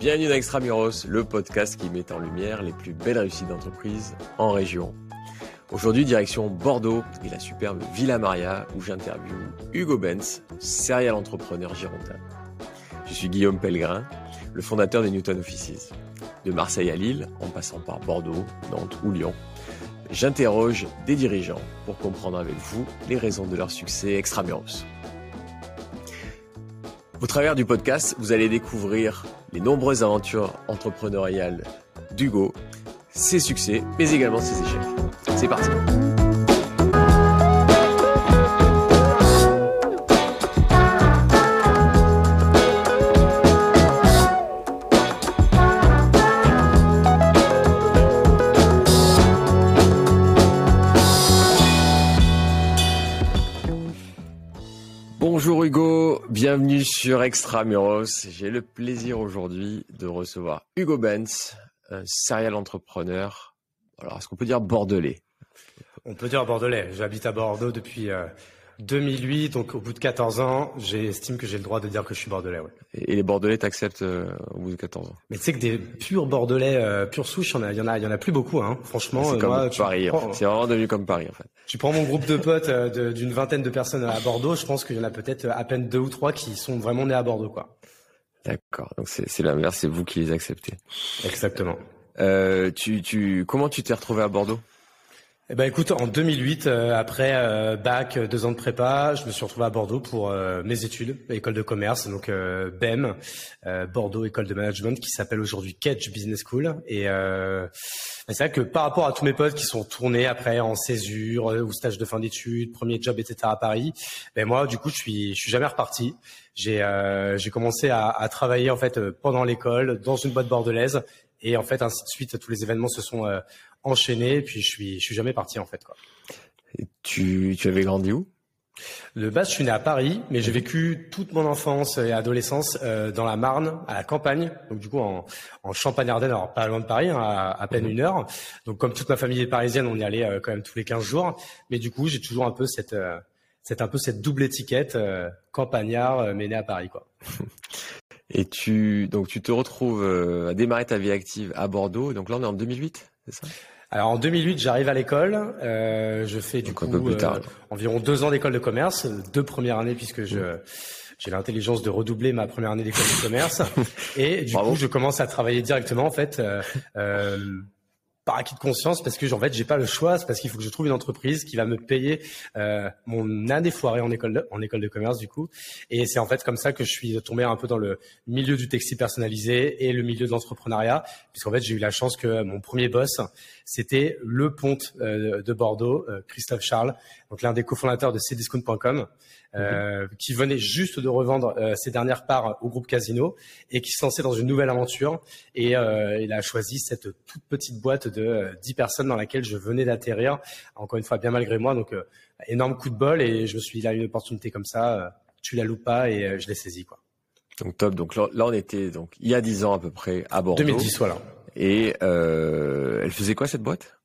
Bienvenue dans Extramuros, le podcast qui met en lumière les plus belles réussites d'entreprise en région. Aujourd'hui, direction Bordeaux et la superbe Villa Maria où j'interviewe Hugo Benz, serial entrepreneur girondin. Je suis Guillaume Pellegrin, le fondateur des Newton Offices. De Marseille à Lille, en passant par Bordeaux, Nantes ou Lyon, j'interroge des dirigeants pour comprendre avec vous les raisons de leur succès extramuros. Au travers du podcast, vous allez découvrir les nombreuses aventures entrepreneuriales d'Hugo, ses succès, mais également ses échecs. C'est parti. Sur Extramuros. J'ai le plaisir aujourd'hui de recevoir Hugo Benz, un serial entrepreneur. Alors, est-ce qu'on peut dire bordelais? On peut dire bordelais. J'habite à Bordeaux depuis euh, 2008, donc au bout de 14 ans, j'estime que j'ai le droit de dire que je suis bordelais. Ouais. Et les bordelais t'acceptent euh, au bout de 14 ans? Mais tu sais que des purs bordelais, euh, pure souche, il y en a, y en a, il y en a plus beaucoup. Hein. Franchement, C'est euh, comme moi, Paris. en prends- fait. C'est vraiment devenu comme Paris en fait. Tu prends mon groupe de potes euh, d'une vingtaine de personnes à Bordeaux, je pense qu'il y en a peut-être à peine deux ou trois qui sont vraiment nés à Bordeaux, quoi. D'accord. Donc c'est l'inverse, c'est vous qui les acceptez. Exactement. Tu, tu, comment tu t'es retrouvé à Bordeaux? Eh ben écoute, en 2008, euh, après euh, bac, euh, deux ans de prépa, je me suis retrouvé à Bordeaux pour euh, mes études, école de commerce, donc euh, BEM, euh, Bordeaux école de management, qui s'appelle aujourd'hui Kedge Business School. Et c'est vrai que par rapport à tous mes potes qui sont tournés après en césure ou stage de fin d'études, premier job, etc. à Paris, ben moi du coup je suis je suis jamais reparti. J'ai j'ai commencé à, à travailler en fait pendant l'école dans une boîte bordelaise et en fait ainsi de suite tous les événements se sont euh, enchaînés et puis je suis je suis jamais parti en fait quoi. Et tu, tu avais grandi où? De base, je suis né à Paris, mais j'ai vécu toute mon enfance et adolescence euh, dans la Marne, à la campagne, donc du coup en, en Champagne-Ardenne, alors pas loin de Paris, hein, à, à peine une heure. Donc comme toute ma famille est parisienne, on y allait euh, quand même tous les 15 jours. Mais du coup, j'ai toujours un peu cette, euh, cette un peu cette double étiquette campagnard, mais né à Paris, quoi. Et tu, donc tu te retrouves euh, à démarrer ta vie active à Bordeaux. Donc là, on est en 2008, c'est ça? Alors en 2008, j'arrive à l'école. euh, je fais du Donc, coup plus tard, euh, environ deux ans d'école de commerce, deux premières années puisque je j'ai l'intelligence de redoubler ma première année d'école de commerce. Et du Bravo. coup, je commence à travailler directement en fait. euh, euh, par acquis de conscience parce que en fait j'ai pas le choix. C'est parce qu'il faut que je trouve une entreprise qui va me payer euh, mon année foirée en école de, en école de commerce du coup. Et c'est en fait comme ça que je suis tombé un peu dans le milieu du textile personnalisé et le milieu de l'entrepreneuriat puisqu'en fait j'ai eu la chance que mon premier boss c'était le ponte euh, de Bordeaux euh, Christophe Charles donc l'un des cofondateurs de cdiscount.com euh, qui venait juste de revendre euh, ses dernières parts au groupe Casino et qui se lançait dans une nouvelle aventure. Et euh, il a choisi cette toute petite boîte de euh, 10 personnes dans laquelle je venais d'atterrir encore une fois bien malgré moi. Donc euh, énorme coup de bol et je me suis dit là une opportunité comme ça euh, tu la loupes pas et euh, je l'ai saisie quoi. Donc top. Donc là, là, on était donc il y a 10 ans à peu près à Bordeaux. 2010 voilà Et euh, elle faisait quoi cette boîte?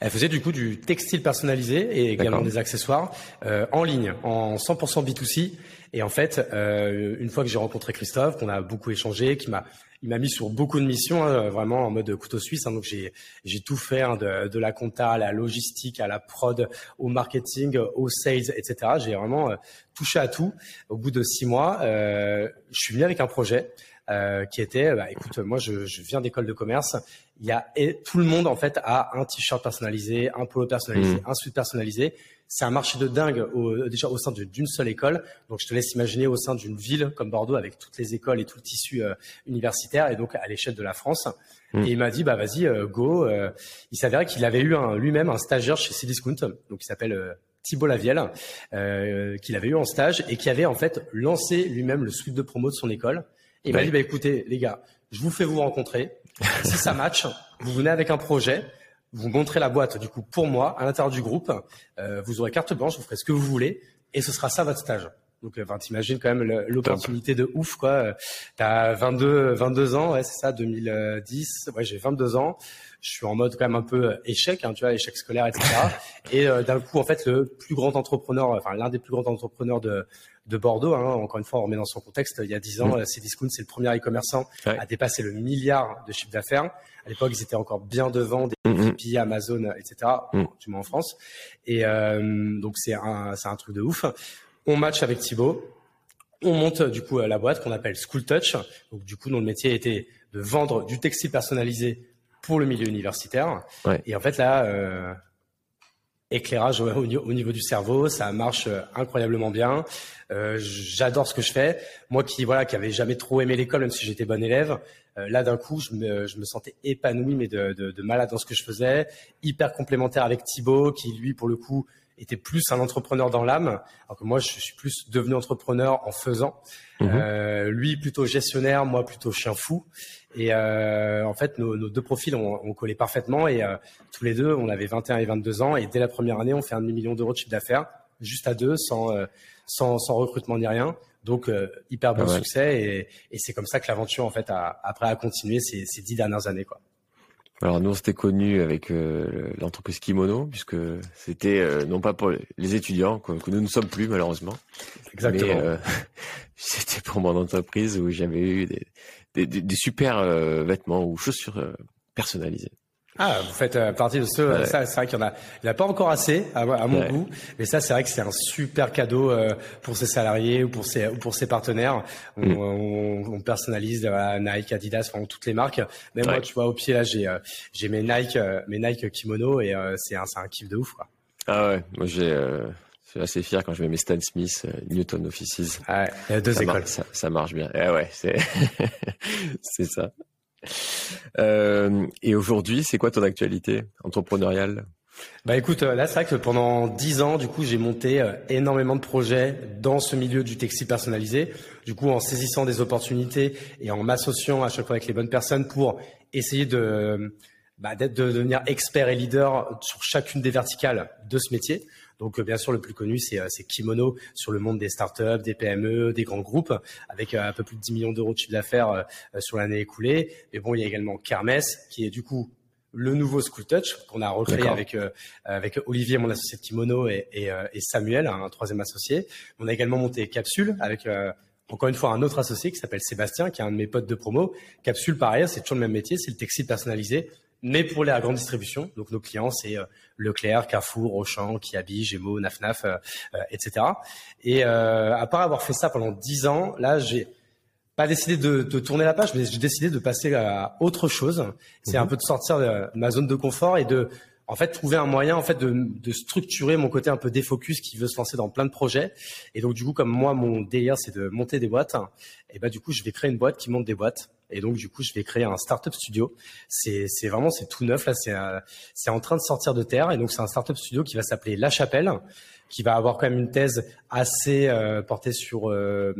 Elle faisait du coup du textile personnalisé et également des accessoires euh, en ligne, en 100% B2C. Et en fait, euh, une fois que j'ai rencontré Christophe, qu'on a beaucoup échangé, qui m'a il m'a mis sur beaucoup de missions, hein, vraiment en mode couteau suisse. hein. donc j'ai j'ai tout fait, hein, de, de la compta à la logistique, à la prod, au marketing, au sales, etc. J'ai vraiment euh, touché à tout. Au bout de six mois, euh, je suis venu avec un projet euh, qui était, bah, écoute, moi je, je viens d'école de commerce. Il y a et tout le monde en fait a un t-shirt personnalisé, un polo personnalisé, Mhm. un sweat personnalisé. C'est un marché de dingue au, déjà au sein d'une seule école. Donc je te laisse imaginer au sein d'une ville comme Bordeaux avec toutes les écoles et tout le tissu euh, universitaire et donc à l'échelle de la France. Mhm. Et il m'a dit bah vas-y euh, go. Euh, il s'avérait qu'il avait eu lui-même un stagiaire chez Cdiscount, donc il s'appelle euh, Thibault Lavielle, euh, qu'il avait eu en stage et qui avait en fait lancé lui-même le suite de promo de son école. Et il m'a dit bah écoutez les gars, je vous fais vous rencontrer. si ça match, vous venez avec un projet, vous montrez la boîte du coup pour moi à l'intérieur du groupe, euh, vous aurez carte blanche, vous ferez ce que vous voulez et ce sera ça votre stage. Donc, euh, enfin, t'imagines quand même l'opportunité de ouf, quoi. Euh, T'as 22, 22 ans, ouais, c'est ça, 2010. Ouais, j'ai 22 ans. Je suis en mode quand même un peu euh, échec, hein, tu vois, échec scolaire, etc. et euh, d'un coup, en fait, le plus grand entrepreneur, enfin l'un des plus grands entrepreneurs de de Bordeaux. Hein. Encore une fois, on remet dans son contexte. Il y a dix ans, mmh. Cdiscount, c'est le premier e-commerçant à dépasser le milliard de chiffre d'affaires. À l'époque, ils étaient encore bien devant des mmh. Amazon, etc. Mmh. En France. Et euh, donc c'est un, un truc de ouf. On match avec Thibaut. On monte du coup la boîte qu'on appelle School Touch. Donc du coup, dont le métier était de vendre du textile personnalisé pour le milieu universitaire. Et en fait là, euh, éclairage au, niveau du cerveau, ça marche euh, incroyablement bien. Euh, j'adore ce que je fais. Moi qui voilà qui avait jamais trop aimé l'école, même si j'étais bon élève, euh, là d'un coup je me, je me, sentais épanoui mais de, de, de, malade dans ce que je faisais, hyper complémentaire avec Thibaut qui lui pour le coup était plus un entrepreneur dans l'âme, alors que moi je suis plus devenu entrepreneur en faisant. Mhm. Euh, lui plutôt gestionnaire, moi plutôt chien fou. Et euh, en fait, nos, nos, deux profils ont, ont collé parfaitement et euh, tous les deux, on avait 21 et 22 ans et dès la première année, on fait un demi-million d'euros de chiffre d'affaires juste à deux, sans, euh, sans, sans recrutement ni rien. Donc euh, hyper bon ah succès et, et c'est comme ça que l'aventure en fait a, après a continué ces, ces dix dernières années quoi. Alors nous on s'était connus avec euh, l'entreprise Kimono puisque c'était euh, non pas pour les étudiants que, nous ne sommes plus malheureusement. Exactement. Euh, c'était pour mon entreprise où j'avais eu des, des, des super vêtements ou chaussures personnalisées. Ah, vous faites euh, partie de ceux. Ça, c'est vrai qu'il y en a. Il n'y a pas encore assez à, mon goût, mais ça, c'est vrai que c'est un super cadeau euh, pour ses salariés ou pour ses ou pour ses partenaires. On, mm. on, on personnalise euh, Nike, Adidas, enfin toutes les marques. Même moi, tu vois, au pied là, j'ai j'ai mes Nike mes Nike kimono et c'est un c'est un kiff de ouf quoi. Ah ouais, moi j'ai. Je suis assez fier quand je mets mes Stan Smith Newton Offices. Ah il y a deux écoles. ça, ça, marche bien. Eh ouais, c'est c'est ça. Euh, et aujourd'hui, c'est quoi ton actualité entrepreneuriale? Bah écoute, euh, là c'est vrai que pendant dix ans, du coup, j'ai monté euh, énormément de projets dans ce milieu du textile personnalisé. Du coup, en saisissant des opportunités et en m'associant à chaque fois avec les bonnes personnes pour essayer de bah, devenir expert et leader sur chacune des verticales de ce métier. Donc euh, bien sûr le plus connu c'est euh, Kimono sur le monde des startups, des PME, des grands groupes avec euh, un peu plus de 10 millions d'euros de chiffre d'affaires sur l'année écoulée. Mais bon il y a également Kermes qui est du coup le nouveau School Touch qu'on a recréé avec avec Olivier, mon associé de Kimono, et, et, et, Samuel, un troisième associé. On a également monté Capsule avec encore une fois un autre associé qui s'appelle Sébastien, qui est un de mes potes de promo. Capsule, par ailleurs, c'est toujours le même métier, c'est le textile personnalisé mais pour la grande distribution. Donc nos clients, c'est euh, Leclerc, Carrefour, Auchan, Kiabi, Gémeaux, Nafnaf, euh, euh, etc. Et à part avoir fait ça pendant dix ans, là, j'ai pas décidé de, de, tourner la page, mais j'ai décidé de passer à autre chose. C'est un mhm. peu de sortir de ma zone de confort et de en fait trouver un moyen en fait de, de, structurer mon côté un peu défocus qui veut se lancer dans plein de projets et donc du coup comme moi mon délire c'est de monter des boîtes et bah du coup je vais créer une boîte qui monte des boîtes et donc du coup je vais créer un startup studio. C'est c'est vraiment c'est tout neuf là. C'est c'est en train de sortir de terre. Et donc c'est un startup studio qui va s'appeler La Chapelle qui va avoir quand même une thèse assez euh, portée sur euh,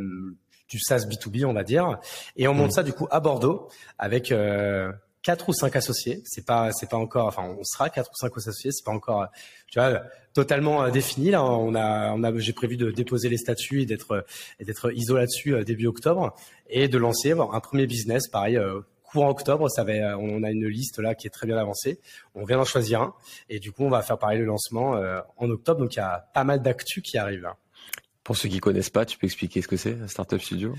du SaaS B2B on va dire. Et on monte mmh. ça du coup à Bordeaux avec euh, quatre ou cinq associés. C'est pas, c'est pas encore, enfin, on sera quatre ou cinq associés. C'est pas encore, tu vois, totalement euh, défini. Là, on a, on a, j'ai prévu de déposer les statuts et d'être, et d'être ISO là-dessus euh, début octobre et de lancer un premier business, pareil. Euh, courant octobre, ça va, on a une liste là qui est très bien avancée. On vient d'en choisir un et du coup on va faire pareil le lancement en octobre. Donc il y a pas mal d'actu qui arrive Pour ceux qui connaissent pas, tu peux expliquer ce que c'est startup studio?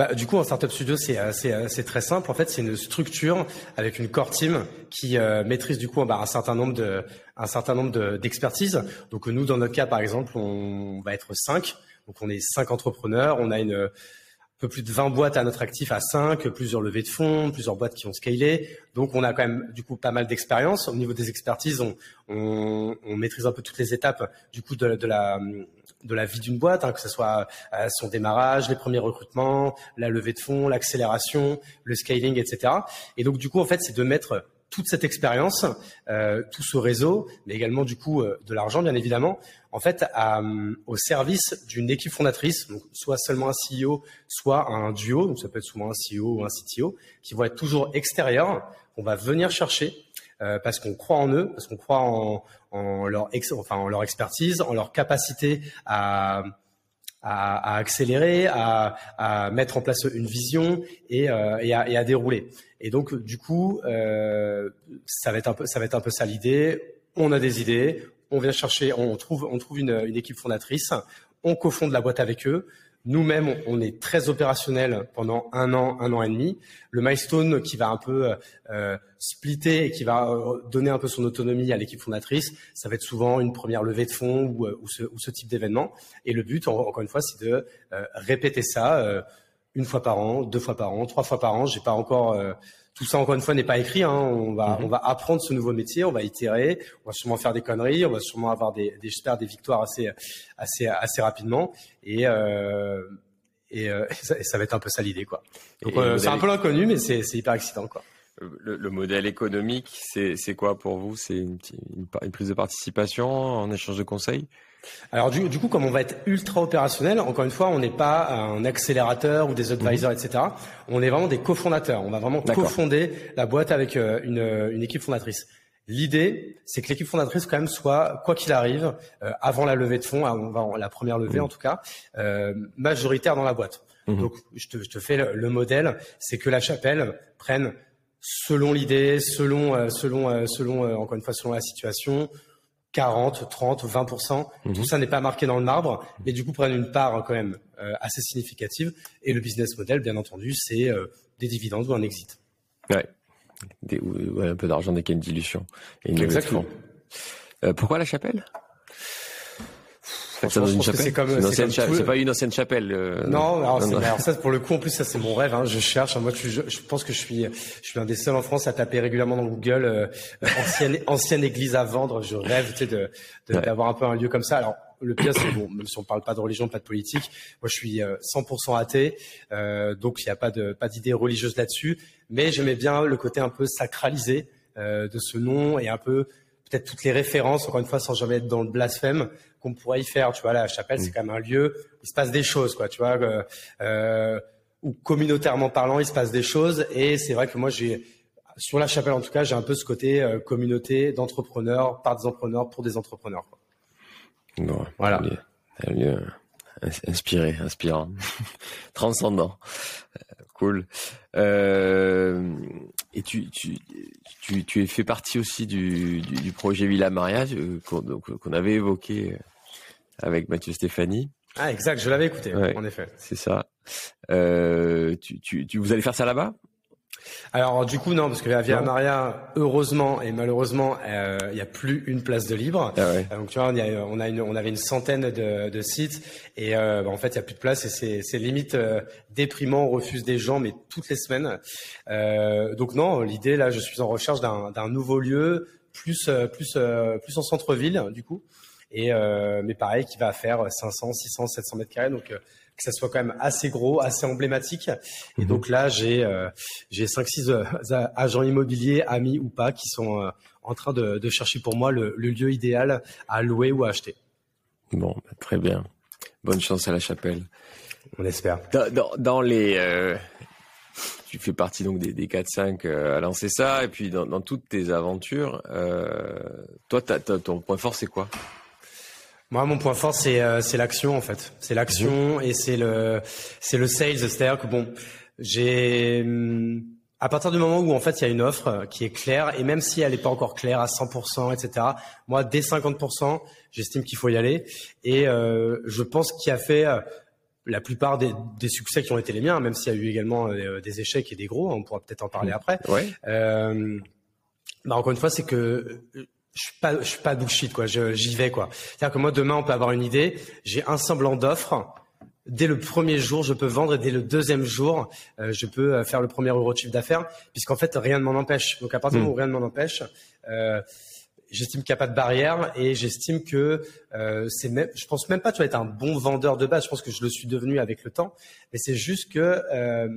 Bah, du coup, un startup studio, c'est euh, euh, c'est très simple. En fait, c'est une structure avec une core team qui euh, maîtrise du coup bah, un certain nombre de un certain nombre d'expertises. Donc nous, dans notre cas, par exemple, on va être cinq. Donc on est cinq entrepreneurs. On a une un peu plus de 20 boîtes à notre actif à 5, plusieurs levées de fonds, plusieurs boîtes qui ont scalé. Donc on a quand même du coup pas mal d'expérience. Au niveau des expertises, on, on, maîtrise un peu toutes les étapes du coup de, de la de la vie d'une boîte, hein, que ce soit euh, son démarrage, les premiers recrutements, la levée de fonds, l'accélération, le scaling, etc. Et donc du coup, en fait, c'est de mettre toute cette expérience, euh, tout ce réseau, mais également du coup euh, de l'argent, bien évidemment, en fait, à, au service d'une équipe fondatrice, soit seulement un CEO, soit un duo, donc ça peut être souvent un CEO ou un CTO, qui vont être toujours extérieurs, qu'on va venir chercher euh, parce qu'on croit en eux, parce qu'on croit en, en leur enfin en leur expertise, en leur capacité à à, accélérer, à, à, mettre en place une vision et, euh, à, dérouler. Et donc du coup, euh, ça va être un peu ça va un peu ça l'idée. On a des idées, on vient chercher, on trouve on trouve une, une équipe fondatrice, on cofonde la boîte avec eux. Nous-mêmes, on est très opérationnel pendant un an, un an et demi. Le milestone qui va un peu euh, splitter et qui va euh, donner un peu son autonomie à l'équipe fondatrice, ça va être souvent une première levée de fonds ou, euh, ce, type d'événement. Et le but, encore une fois, c'est de euh, répéter ça une fois par an, deux fois par an, trois fois par an. J'ai pas encore tout ça encore une fois n'est pas écrit. Hein. On va mhm. on va apprendre ce nouveau métier, on va itérer, on va sûrement faire des conneries, on va sûrement avoir des des j'espère des victoires assez assez assez rapidement et euh, et, euh, ça, ça, va être un peu ça l'idée quoi. Donc euh, c'est un peu l'inconnu mais c'est c'est hyper excitant quoi. Le, le, modèle économique, c'est c'est quoi pour vous? C'est une, une, une, prise de participation en échange de conseils? Alors du, du, coup, comme on va être ultra opérationnel, encore une fois, on n'est pas un accélérateur ou des advisors, mhm. etc. On est vraiment des cofondateurs. On va vraiment cofonder la boîte avec euh, une, une équipe fondatrice. L'idée, c'est que l'équipe fondatrice quand même soit, quoi qu'il arrive, euh, avant la levée de fonds, avant la première levée mhm. en tout cas, euh, majoritaire dans la boîte. Mhm. Donc, je te, je te fais le, le modèle, c'est que la chapelle prenne selon l'idée, selon, selon, selon, encore une fois, selon la situation, 40, 30, 20%. Tout ça n'est pas marqué dans le marbre, mais du coup prennent une part quand même euh, assez significative. Et le business model, bien entendu, c'est euh, des dividendes ou un exit. Ouais. Des, ou, un peu d'argent dès qu'il y a une dilution. Exactement. Euh, pourquoi la chapelle? C'est comme c'est pas une ancienne chapelle. Euh, non, alors, non, alors, ça pour le coup en plus ça c'est mon rêve. Hein, je cherche. Moi je, je, pense que je suis je suis un des seuls en France à taper régulièrement dans Google euh, ancienne ancienne église à vendre. Je rêve tu sais de d'avoir un peu un lieu comme ça. Alors le pire c'est bon même si on parle pas de religion, pas de politique. Moi je suis 100% euh, athée, euh, donc il n'y a pas de pas d'idée religieuse là-dessus. Mais j'aimais bien le côté un peu sacralisé euh, de ce nom et un peu peut-être toutes les références, encore une fois, sans jamais être dans le blasphème, qu'on pourrait y faire. Tu vois, la chapelle, c'est mm. quand même un lieu où il se passe des choses, quoi. Tu vois, euh, euh, ou communautairement parlant, il se passe des choses. Et c'est vrai que moi, j'ai sur la chapelle, en tout cas, j'ai un peu ce côté euh, communauté d'entrepreneurs, par des entrepreneurs, pour des entrepreneurs. Quoi. Bon, voilà. Mieux, inspiré, inspirant, transcendant. Cool. Euh, et tu, tu, tu, tu es fait partie aussi du, du, du projet Villa Maria euh, qu'on avait évoqué euh, avec Mathieu Stéphanie. Ah exact, je l'avais écouté, ouais, en effet. C'est ça. Euh, tu, tu, tu, vous allez faire ça là-bas? Alors du coup non, parce que la Via Maria, heureusement et malheureusement, euh, il n'y a plus une place de libre. Ah ouais. Donc tu vois, on, a, on, a une, on avait une centaine de, de sites et euh, bah, en fait il n'y a plus de place et c'est limite euh, déprimant. On refuse des gens mais toutes les semaines. Euh, donc non, l'idée là, je suis en recherche d'un nouveau lieu, plus euh, plus euh, plus en centre-ville du coup. Et mais pareil, qui va faire 500, 600, 700 mètres carrés. Donc que ça soit quand même assez gros, assez emblématique. Et mhm. donc là, j'ai euh, j'ai cinq six euh, agents immobiliers, amis ou pas, qui sont euh, en train de, de, chercher pour moi le, le, lieu idéal à louer ou à acheter. Bon, bah, très bien. Bonne chance à la chapelle. On espère. Dans, dans, dans les euh, tu fais partie donc des, des 4-5 à lancer ça, et puis dans, dans toutes tes aventures, euh, toi, t as, t as, ton point fort, c'est quoi? Moi, mon point fort, c'est euh, c'est l'action en fait. C'est l'action et c'est le c'est le sales. C'est-à-dire que bon, j'ai hum, à partir du moment où en fait il y a une offre qui est claire et même si elle n'est pas encore claire à 100%, etc. Moi, dès 50%, j'estime qu'il faut y aller. Et euh, je pense qu'il a fait euh, la plupart des, des, succès qui ont été les miens, même s'il y a eu également euh, des échecs et des gros. On pourra peut-être en parler mhm. après. Ouais. Euh, bah encore une fois, c'est que je suis pas, je suis pas bullshit quoi. J'y vais quoi. C'est-à-dire que moi demain on peut avoir une idée, j'ai un semblant d'offre. Dès le premier jour, je peux vendre et dès le deuxième jour, euh, je peux euh, faire le premier euro de chiffre d'affaires, puisqu'en fait rien ne m'en empêche. Donc à partir du moment où hmm. rien ne m'en empêche, euh, j'estime qu'il n'y a pas de barrière et j'estime que euh, c'est même, je pense même pas tu vas être un bon vendeur de base. Je pense que je le suis devenu avec le temps, mais c'est juste que euh,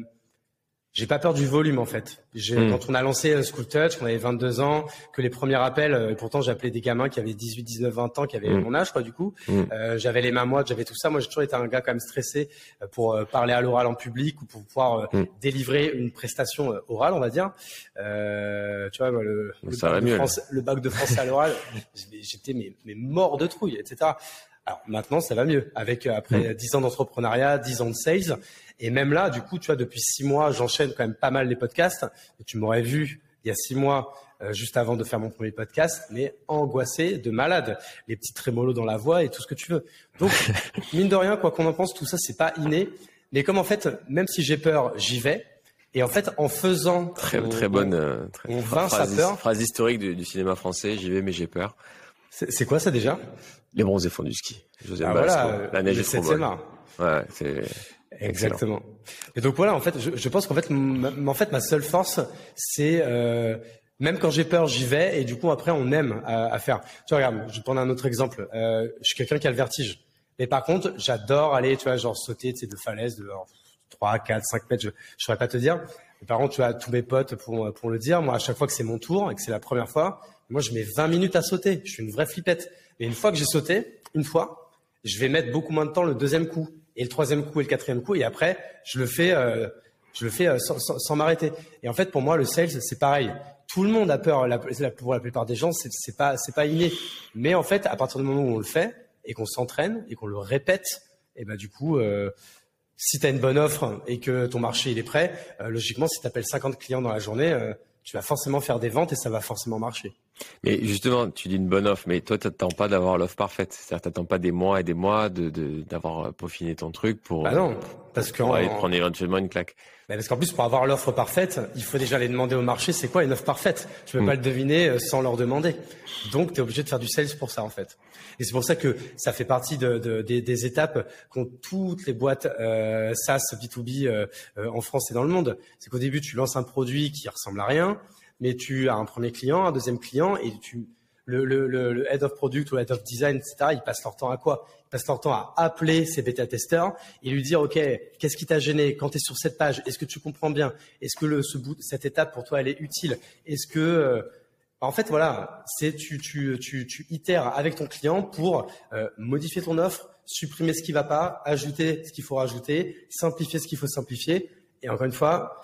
j'ai pas peur du volume en fait. Hmm. Quand on a lancé euh, School Touch, on avait 22 ans, que les premiers appels, euh, et pourtant j'appelais des gamins qui avaient 18, 19, 20 ans, qui avaient hmm. mon âge quoi du coup. Hmm. Euh, j'avais les mains moites, j'avais tout ça. Moi j'ai toujours été un gars quand même stressé euh, pour parler à l'oral en public ou pour pouvoir délivrer une prestation orale, on va dire. Euh, tu vois, le, le, bac mieux, France, le, bac de français à l'oral, j'étais mais, mais mort de trouille, etc. Alors maintenant, ça va mieux. Avec après 10 ans d'entrepreneuriat, 10 ans de sales, et même là, du coup, tu vois, depuis six mois, j'enchaîne quand même pas mal les podcasts. Et tu m'aurais vu il y a six mois, euh, juste avant de faire mon premier podcast, mais angoissé de malade, les petits trémolos dans la voix et tout ce que tu veux. Donc, mine de rien, quoi qu'on en pense, tout ça, c'est pas inné. Mais comme en fait, même si j'ai peur, j'y vais. Et en fait, en faisant très très bonne euh, on phrase, peur. Phrase historique du, cinéma français. J'y vais, mais j'ai peur. C'est quoi ça déjà? Les bronzés font du ski. José ah, voilà, la neige est trop bonne. Ouais, c'est Exactement. Et donc voilà, en fait, je, je pense qu'en fait, en fait, ma seule force, c'est euh, même quand j'ai peur, j'y vais, et du coup après, on aime à, à faire. Tu vois, regarde, je vais prendre un autre exemple. Euh, je suis quelqu'un qui a le vertige, mais par contre, j'adore aller, tu vois, genre sauter, tu sais, de falaise de 3, 4, 5 mètres. Je, je saurais pas te dire. Mais par contre, tu vois, tous mes potes pour pour le dire. Moi, à chaque fois que c'est mon tour et que c'est la première fois, moi, je mets 20 minutes à sauter. Je suis une vraie flippette. Et une fois que j'ai sauté, une fois, je vais mettre beaucoup moins de temps le deuxième coup et le troisième coup et le quatrième coup, et après, je le fais, euh, je le fais euh, sans, m'arrêter. Et en fait, pour moi, le sales, c'est pareil. Tout le monde a peur. Pour la plupart des gens, c'est pas, c'est pas inné. Mais en fait, à partir du moment où on le fait et qu'on s'entraîne et qu'on le répète, et ben du coup, euh, si tu as une bonne offre et que ton marché il est prêt, logiquement, si tu appelles 50 clients dans la journée, tu vas forcément faire des ventes et ça va forcément marcher. Mais justement, tu dis une bonne offre, mais toi, tu n'attends pas d'avoir l'offre parfaite. C'est-à-dire, tu n'attends pas des mois et des mois de d'avoir peaufiné ton truc pour, bah non, parce que prendre éventuellement une claque. Mais parce qu'en plus, pour avoir l'offre parfaite, il faut déjà aller demander au marché, c'est quoi une offre parfaite? Tu peux mm. pas le deviner euh, sans leur demander. Donc, tu es obligé de faire du sales pour ça, en fait. Et c'est pour ça que ça fait partie de, de des, des, étapes qu'ont toutes les boîtes euh, SaaS, B2B euh, euh, en France et dans le monde. C'est qu'au début, tu lances un produit qui ressemble à rien mais tu as un premier client, un deuxième client, et tu le, le, le, head of product ou head of design, etc. Ils passent leur temps à quoi? Ils passent leur temps à appeler ces bêta testeurs et lui dire ok, qu'est-ce qui t'a gêné? Quand tu es sur cette page Est-ce que tu comprends bien? Est-ce que le, ce bout, cette étape pour toi elle est utile? Est-ce que euh, en fait, voilà, c'est tu, tu, tu, tu itères avec ton client pour euh, modifier ton offre, supprimer ce qui va pas, ajouter ce qu'il faut rajouter, simplifier ce qu'il faut simplifier. Et encore une fois,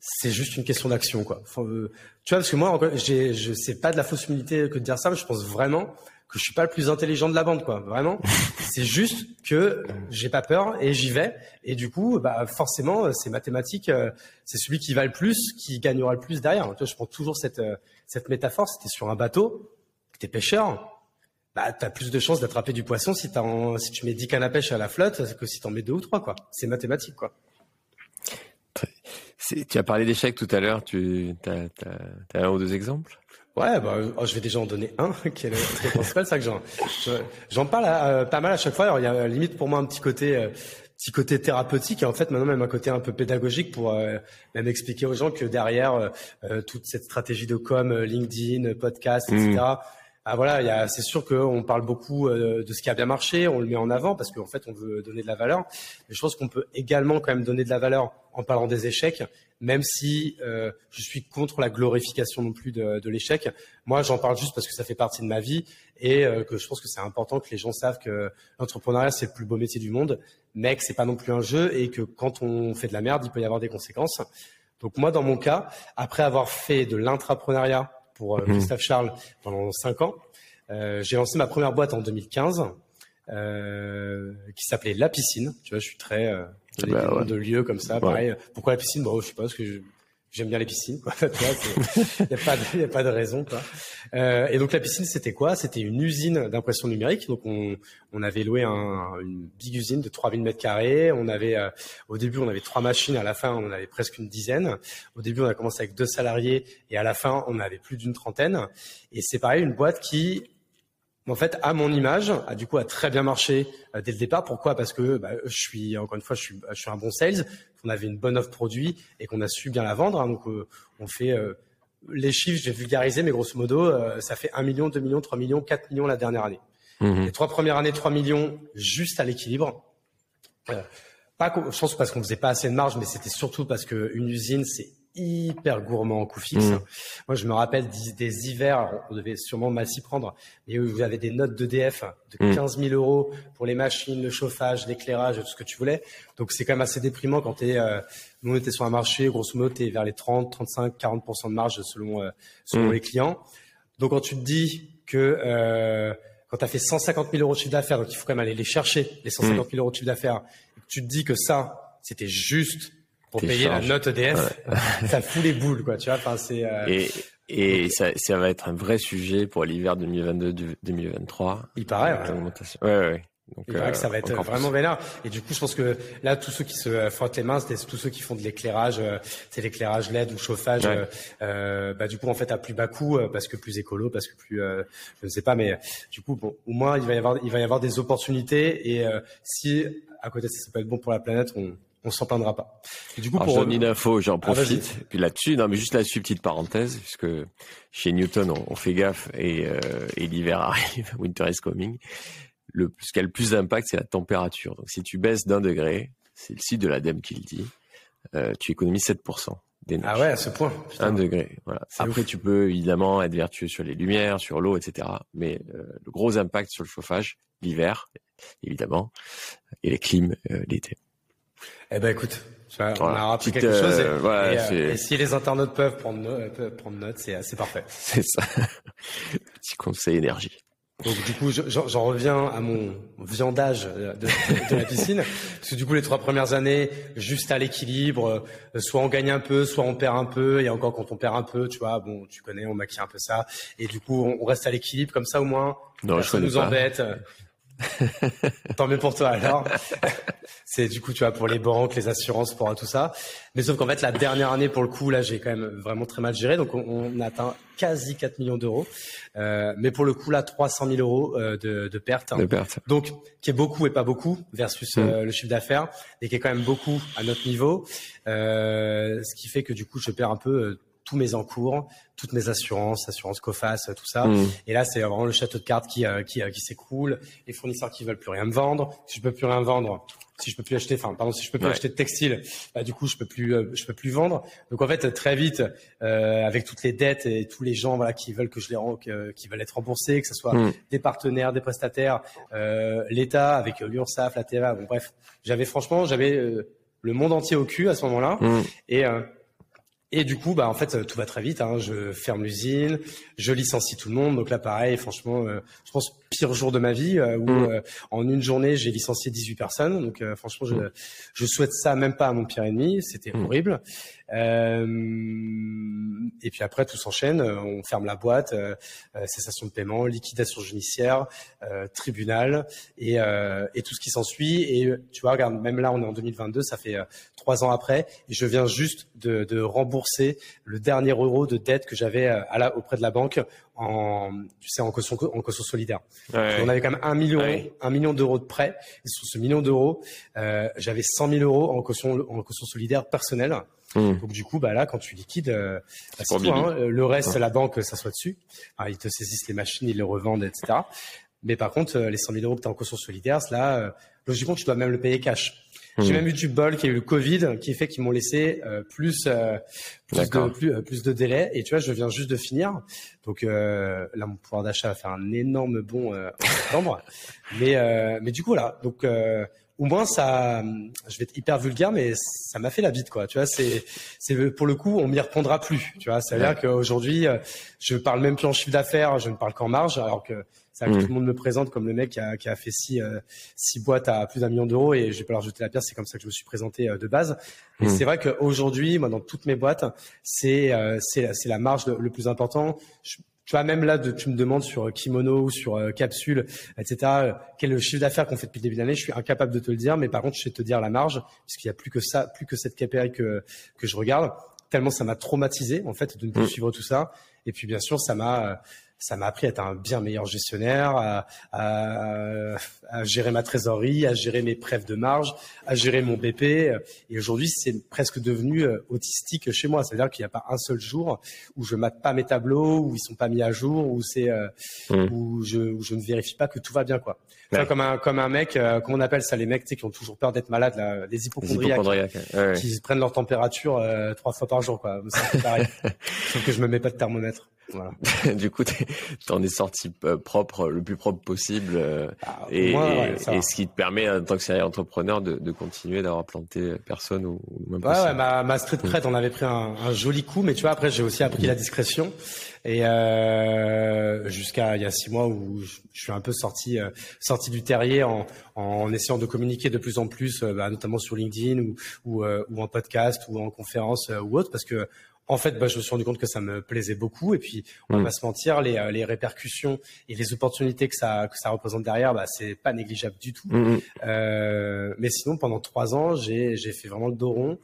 c'est juste une question d'action, quoi. Euh, tu vois, parce que moi, j'ai, je sais pas de la fausse humilité que de dire ça, mais je pense vraiment que je suis pas le plus intelligent de la bande, quoi. Vraiment. c'est juste que j'ai pas peur et j'y vais. Et du coup, bah, forcément, c'est mathématique. Euh, c'est celui qui va le plus, qui gagnera le plus derrière. Tu vois, je prends toujours cette, euh, cette métaphore. Si t'es sur un bateau, que t'es pêcheur, bah, t'as plus de chances d'attraper du poisson si t'as, si tu mets 10 cannes à pêche à la flotte que si t'en mets deux ou trois, quoi. C'est mathématique, quoi. Tu as parlé d'échecs tout à l'heure. Tu as, un ou deux exemples? Ouais, bah, oh, je vais déjà en donner un qui est le principal, ça que j'en j'en parle euh, pas mal à chaque fois. Alors il y a limite pour moi un petit côté euh, petit côté thérapeutique et en fait maintenant même un côté un peu pédagogique pour euh, même expliquer aux gens que derrière toute cette stratégie de com, LinkedIn, podcast, etc. Ah voilà, c'est sûr qu'on parle beaucoup de ce qui a bien marché, on le met en avant parce qu'en fait on veut donner de la valeur. Mais je pense qu'on peut également quand même donner de la valeur en parlant des échecs, même si euh, je suis contre la glorification non plus de, de l'échec. Moi, j'en parle juste parce que ça fait partie de ma vie et euh, que je pense que c'est important que les gens savent que l'entrepreneuriat c'est le plus beau métier du monde, mais que c'est pas non plus un jeu et que quand on fait de la merde, il peut y avoir des conséquences. Donc moi, dans mon cas, après avoir fait de l'intrapreneuriat pour euh, mmh. Christophe Charles pendant cinq ans, euh, j'ai lancé ma première boîte en 2015 qui s'appelait La Piscine. Tu vois, je suis très des bah, de lieux comme ça. Pareil. Pourquoi la piscine? Bon, je sais pas, parce que j'aime bien les piscines. Il n'y a pas de, y a pas de raison. Quoi. Euh, et donc la piscine, c'était quoi? C'était une usine d'impression numérique. Donc on, on avait loué un, une big usine de 3000 mètres carrés. On avait, euh, au début, on avait trois machines. À la fin, on avait presque une dizaine. Au début, on a commencé avec deux salariés, et à la fin, on avait plus d'une trentaine. Et c'est pareil, une boîte qui en fait, à mon image, a du coup a très bien marché euh, dès le départ. Pourquoi? Parce que bah, je suis encore une fois, je suis, je suis un bon sales. On avait une bonne offre produit et qu'on a su bien la vendre. Hein. donc, euh, on fait euh, les chiffres, j'ai vulgarisé, mais grosso modo, ça fait 1 million, 2 millions, 3 millions, 4 millions la dernière année. Mmh les trois premières années, 3 millions, juste à l'équilibre. pas, je pense parce qu'on faisait pas assez de marge, mais c'était surtout parce qu'une usine, c'est hyper gourmand en coût fixe. Mm. Moi, je me rappelle des, hivers, on devait sûrement mal s'y prendre, mais vous avez des notes d'EDF de 15 mm. 000 euros pour les machines, le chauffage, l'éclairage, tout ce que tu voulais. Donc, c'est quand même assez déprimant quand tu es, euh, nous, on était sur un marché, grosso modo, tu es vers les 30, 35, 40% de marge selon, euh, selon mm. les clients. Donc, quand tu te dis que euh, quand tu as fait 150 000 euros de chiffre d'affaires, donc il faut quand même aller les chercher, les 150 000 euros de chiffre d'affaires, tu te dis que ça, c'était juste pour payer la note EDF, ça fout les boules, quoi. Tu vois, enfin, c'est. Euh, et et ça, ça va être un vrai sujet pour l'hiver 2022-2023. Il paraît. Ouais, ouais, ouais. Donc, il paraît que ça va être vraiment vénère. Et du coup, je pense que là, tous ceux qui se frottent les mains, c'est tous ceux qui font de l'éclairage, c'est l'éclairage LED ou chauffage. Euh, bah, du coup, en fait, à plus bas coût, parce que plus écolo, parce que plus, euh, je ne sais pas, mais du coup, bon, au moins, il va y avoir, il va y avoir des opportunités. Et si à côté, ça, ça peut être bon pour la planète, on, on s'en plaindra pas. Et du coup, pour une info, j'en ah, profite. puis là-dessus, non, mais juste là-dessus, petite parenthèse, puisque chez Newton, on, fait gaffe et, euh, et l'hiver arrive, winter is coming. Le, ce qui a le plus d'impact, c'est la température. Donc, si tu baisses d'un degré, c'est le site de l'ADEME qui le dit, euh, tu économises 7% d'énergie. Ah ouais, à ce point. Un degré. Voilà. Après, tu peux évidemment être vertueux sur les lumières, sur l'eau, etc. Mais euh, le gros impact sur le chauffage, l'hiver, évidemment, et les clims l'été. Eh ben écoute, on a appris quelque chose. Et, euh, euh, et, si les internautes peuvent prendre, note, prendre note, c'est parfait. C'est ça. Petit conseil énergie. Donc du coup, j'en reviens à mon viandage de, de, la piscine, parce que du coup, les trois premières années, juste à l'équilibre, soit on gagne un peu, soit on perd un peu, et encore quand on perd un peu, tu vois, bon, tu connais, on maquille un peu ça, et du coup, on, reste à l'équilibre, comme ça au moins, non, ça nous embête. Tant mieux pour toi alors. c'est du coup, tu vois, pour les banques, les assurances, pour tout ça. Mais sauf qu'en fait, la dernière année, pour le coup, là, j'ai quand même vraiment très mal géré. Donc, on, on atteint quasi 4 millions d'euros. Euh, mais pour le coup, là, 300 000 euros euh, de, de pertes. De pertes. Donc, qui est beaucoup et pas beaucoup versus mm. euh, le chiffre d'affaires, et qui est quand même beaucoup à notre niveau. Euh, ce qui fait que du coup, je perds un peu tous mes encours, toutes mes assurances, assurance COFAS, tout ça. Mmh. Et là, c'est vraiment le château de cartes qui euh, qui, euh, qui s'écroule, les fournisseurs qui veulent plus rien me vendre. Si je peux plus rien vendre, si je peux plus acheter, enfin pardon, si je peux plus acheter de textile, bah, du coup je peux plus euh, je peux plus vendre. Donc en fait très vite, euh, avec toutes les dettes et tous les gens voilà qui veulent que je les rende, qui veulent être remboursés, que ce soit mmh. des partenaires, des prestataires, euh, l'État avec l'URSSAF, la TVA, bon bref, j'avais franchement j'avais le monde entier au cul à ce moment-là mmh. et et du coup, bah en fait, tout va très vite. Hein. Je ferme l'usine, je licencie tout le monde. Donc là, pareil, franchement, euh, je pense pire jour de ma vie euh, où mmh. euh, en une journée j'ai licencié 18 personnes. Donc franchement, je, mmh. je souhaite ça même pas à mon pire ennemi. C'était mmh. horrible. Euh, et puis après, tout s'enchaîne. On ferme la boîte, euh, cessation de paiement, liquidation judiciaire, euh, tribunal et, et, tout ce qui s'ensuit. Et tu vois, regarde, même là, on est en 2022, ça fait trois ans après, et je viens juste de, de rembourser le dernier euro de dette que j'avais à la, auprès de la banque en, tu sais, en caution, en caution solidaire. On avait quand même un million, un million d'euros de prêts. Et sur ce million d'euros, euh, j'avais 100 000 euros en caution, en caution solidaire personnelle. Mmh. Donc du coup, bah là, quand tu liquides, euh, bah, hein. le reste, la banque ça soit dessus. ils te saisissent les machines, ils les revendent, etc. Mais par contre, euh, les 100 000 euros que tu as en caution solidaire, là, euh, logiquement, tu dois même le payer cash. J'ai mmh. même eu du bol qui a eu le Covid, qui fait qu'ils m'ont laissé euh, plus euh, plus de plus, euh, plus, de délai. Et tu vois, je viens juste de finir, donc là mon pouvoir d'achat va faire un énorme bond en septembre. mais mais du coup là, donc au moins ça, je vais être hyper vulgaire, mais ça m'a fait la bite quoi. Tu vois, c'est c'est pour le coup, on m'y répondra plus. Tu vois, c'est à dire qu'aujourd'hui, je parle même plus en chiffre d'affaires, je ne parle qu'en marge, alors que c'est que mm. tout le monde me présente comme le mec qui a, qui a fait six, euh, six boîtes à plus d'un million d'euros et je vais pas leur jeter la pierre. C'est comme ça que je me suis présenté euh, de base. Et mm. c'est vrai qu'aujourd'hui, moi, dans toutes mes boîtes, c'est euh, c'est la marge le, plus important. Tu vois, même là, de, tu me demandes sur Kimono ou sur Capsule, etc., quel est le chiffre d'affaires qu'on fait depuis le début de l'année, je suis incapable de te le dire, mais par contre, je sais te dire la marge, puisqu'il y a plus que ça, plus que cette KPI que, que je regarde, tellement ça m'a traumatisé, en fait, de ne plus mm. suivre tout ça. Et puis, bien sûr, ça m'a, ça m'a appris à être un bien meilleur gestionnaire, à, à, à, gérer ma trésorerie, à gérer mes prêves de marge, à gérer mon BP. Et aujourd'hui, c'est presque devenu euh, autistique chez moi. C'est-à-dire qu'il n'y a pas un seul jour où je mate pas mes tableaux, où ils sont pas mis à jour, où c'est euh, mmh. où, je, où je ne vérifie pas que tout va bien, quoi. comme un comme un mec, euh, comment on appelle ça les mecs qui ont toujours peur d'être malades, là, les hypochondriaques, qui prennent leur température trois fois par jour, quoi. C'est pareil. Sauf que je me mets pas de thermomètre. Voilà. du coup, t'en es sorti euh, propre, le plus propre possible, euh, ah, et, et, ce qui te permet, en tant que serial entrepreneur, de, de continuer d'avoir planté personne ou, même ouais, ouais, ma, ma street cred, on avait pris un, un, joli coup, mais tu vois, après, j'ai aussi appris la discrétion, et euh, jusqu'à il y a six mois où je, suis un peu sorti, euh, sorti du terrier en, en, essayant de communiquer de plus en plus, bah, notamment sur LinkedIn ou, ou, ou en podcast ou en conférence ou autre, parce que en fait, bah, je me suis rendu compte que ça me plaisait beaucoup. Et puis, on va mm. pas se mentir, les, euh, les, répercussions et les opportunités que ça, que ça représente derrière, bah, c'est pas négligeable du tout. Mm, mm. euh, mais sinon, pendant trois ans, j'ai, j'ai fait vraiment le dos rond.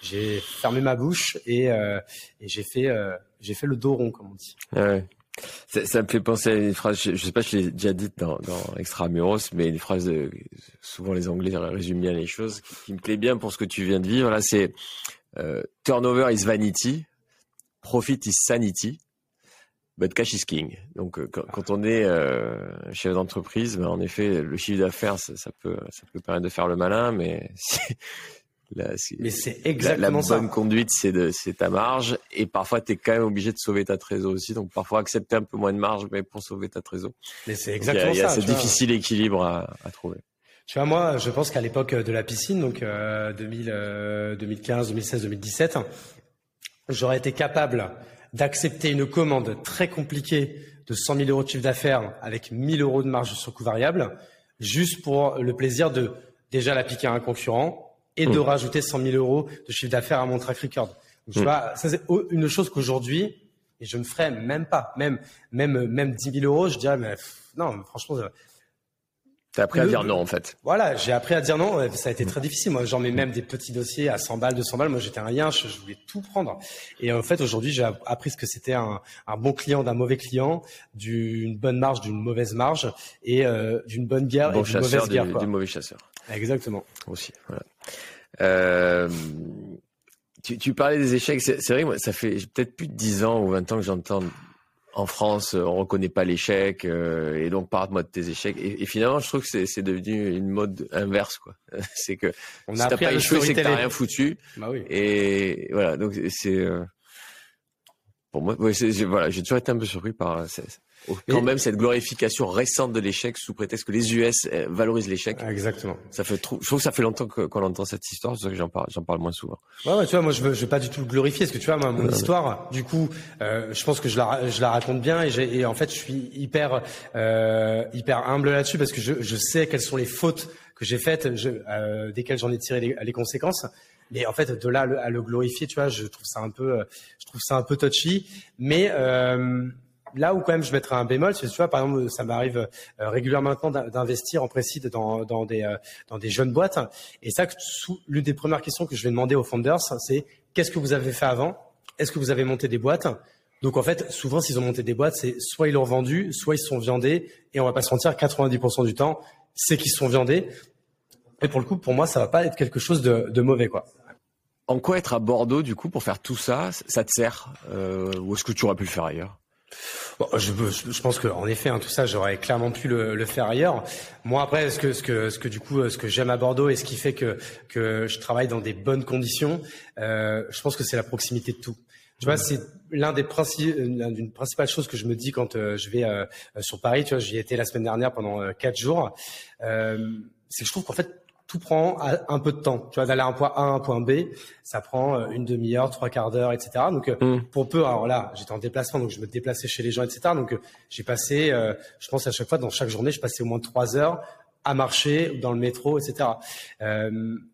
J'ai fermé ma bouche et, euh, et j'ai fait, euh, j'ai fait le dos rond, comme on dit. Ouais. Ça, ça, me fait penser à une phrase, je, sais pas, je l'ai déjà dite dans, dans Extramuros, mais une phrase, de, souvent les Anglais résument bien les choses, qui, qui, me plaît bien pour ce que tu viens de vivre. Là, c'est euh, turnover is vanity, profit is sanity, but cash is king. Donc, euh, quand, on est euh, chef d'entreprise, ben, en effet, le chiffre d'affaires, ça, peut, ça peut permettre de faire le malin, mais la, mais c'est exactement la, bonne conduite, c'est de, c'est ta marge, et parfois tu es quand même obligé de sauver ta trésor aussi. Donc, parfois accepter un peu moins de marge, mais pour sauver ta trésor. Mais c'est exactement ça. Il y a, ce difficile équilibre à, à trouver. Tu vois, moi, je pense qu'à l'époque de la piscine, donc euh, 2000, 2015, 2016, 2017, j'aurais été capable d'accepter une commande très compliquée de 100 000 euros de chiffre d'affaires avec 1000 euros de marge sur coût variable, juste pour le plaisir de déjà la piquer à un concurrent et de mmh. rajouter 100 000 euros de chiffre d'affaires à mon track record. tu mmh. vois, ça c'est une chose qu'aujourd'hui, et je ne ferais même pas, même même même 10 000 euros, je dirais mais non, franchement, T'as appris à dire non en fait. Voilà, j'ai appris à dire non. Ça a été très difficile. Moi, j'en mets même des petits dossiers à 100 balles, 200 balles. Moi, j'étais un rien, je, voulais tout prendre. Et en fait, aujourd'hui, j'ai appris ce que c'était un, un, bon client d'un mauvais client, d'une bonne marge d'une mauvaise marge, et euh, d'une bonne guerre bon et d'une mauvaise guerre. Du, du mauvais chasseur. Exactement. Aussi. Voilà. Euh, tu, tu, parlais des échecs. C'est vrai, moi, ça fait peut-être plus de 10 ans ou 20 ans que j'entends en France, on reconnaît pas l'échec, euh, et donc parle-moi de tes échecs. Et, finalement, je trouve que c'est devenu une mode inverse, quoi. c'est que on si t'as pas échoué, c'est que t'as rien foutu. Bah oui. Et voilà, donc c'est euh, pour moi, voilà, j'ai toujours été un peu surpris par quand même cette glorification récente de l'échec sous prétexte que les US euh, valorisent l'échec. Exactement. Ça fait trop, je trouve que ça fait longtemps qu'on entend cette histoire, c'est pour ça que j'en parle, j'en parle moins souvent. Ouais, ouais, tu vois, moi je veux, je veux pas du tout le glorifier, parce que tu vois, moi, mon histoire, du coup, euh, je pense que je la, je la raconte bien et, et en fait, je suis hyper, euh, hyper humble là-dessus parce que je, je sais quelles sont les fautes que j'ai faites, je, euh, desquelles j'en ai tiré les, les conséquences. Mais en fait, de là à le, à le, glorifier, tu vois, je trouve ça un peu, je trouve ça un peu touchy. Mais euh, là où quand même je mettrais un bémol, c'est tu vois par exemple ça m'arrive euh, régulièrement maintenant d'investir en précide dans, dans des euh, dans des jeunes boîtes. Et ça l'une des premières questions que je vais demander aux founders c'est qu'est-ce que vous avez fait avant? Est-ce que vous avez monté des boîtes? Donc en fait, souvent s'ils ont monté des boîtes, c'est soit ils l'ont vendu, soit ils sont viandés. Et on va pas se mentir 90% du temps, c'est qu'ils sont viandés. Et pour le coup, pour moi, ça va pas être quelque chose de, de mauvais quoi. En quoi être à Bordeaux du coup pour faire tout ça, ça te sert? Euh, ou est-ce que tu aurais pu le faire ailleurs? Bon, je, je, pense que en effet, hein, tout ça, j'aurais clairement pu le, le, faire ailleurs. Moi, après, ce que, ce que, ce que du coup, ce que j'aime à Bordeaux et ce qui fait que que je travaille dans des bonnes conditions, euh, je pense que c'est la proximité de tout. Tu vois, c'est l'un des principes, d'une principale chose que je me dis quand euh, je vais euh, sur Paris. Tu vois, j'y étais la semaine dernière pendant quatre jours. c'est que je trouve qu'en fait, tout prend un peu de temps. Tu vois, d'aller un point A à un point B, ça prend euh, une demi-heure, trois quarts d'heure, etc. Donc, euh, mm. pour peu, alors là, j'étais en déplacement, donc je me déplaçais chez les gens, etc. Donc, euh, j'ai passé, je pense à chaque fois, dans chaque journée, je passais au moins trois heures à marcher dans le métro, etc.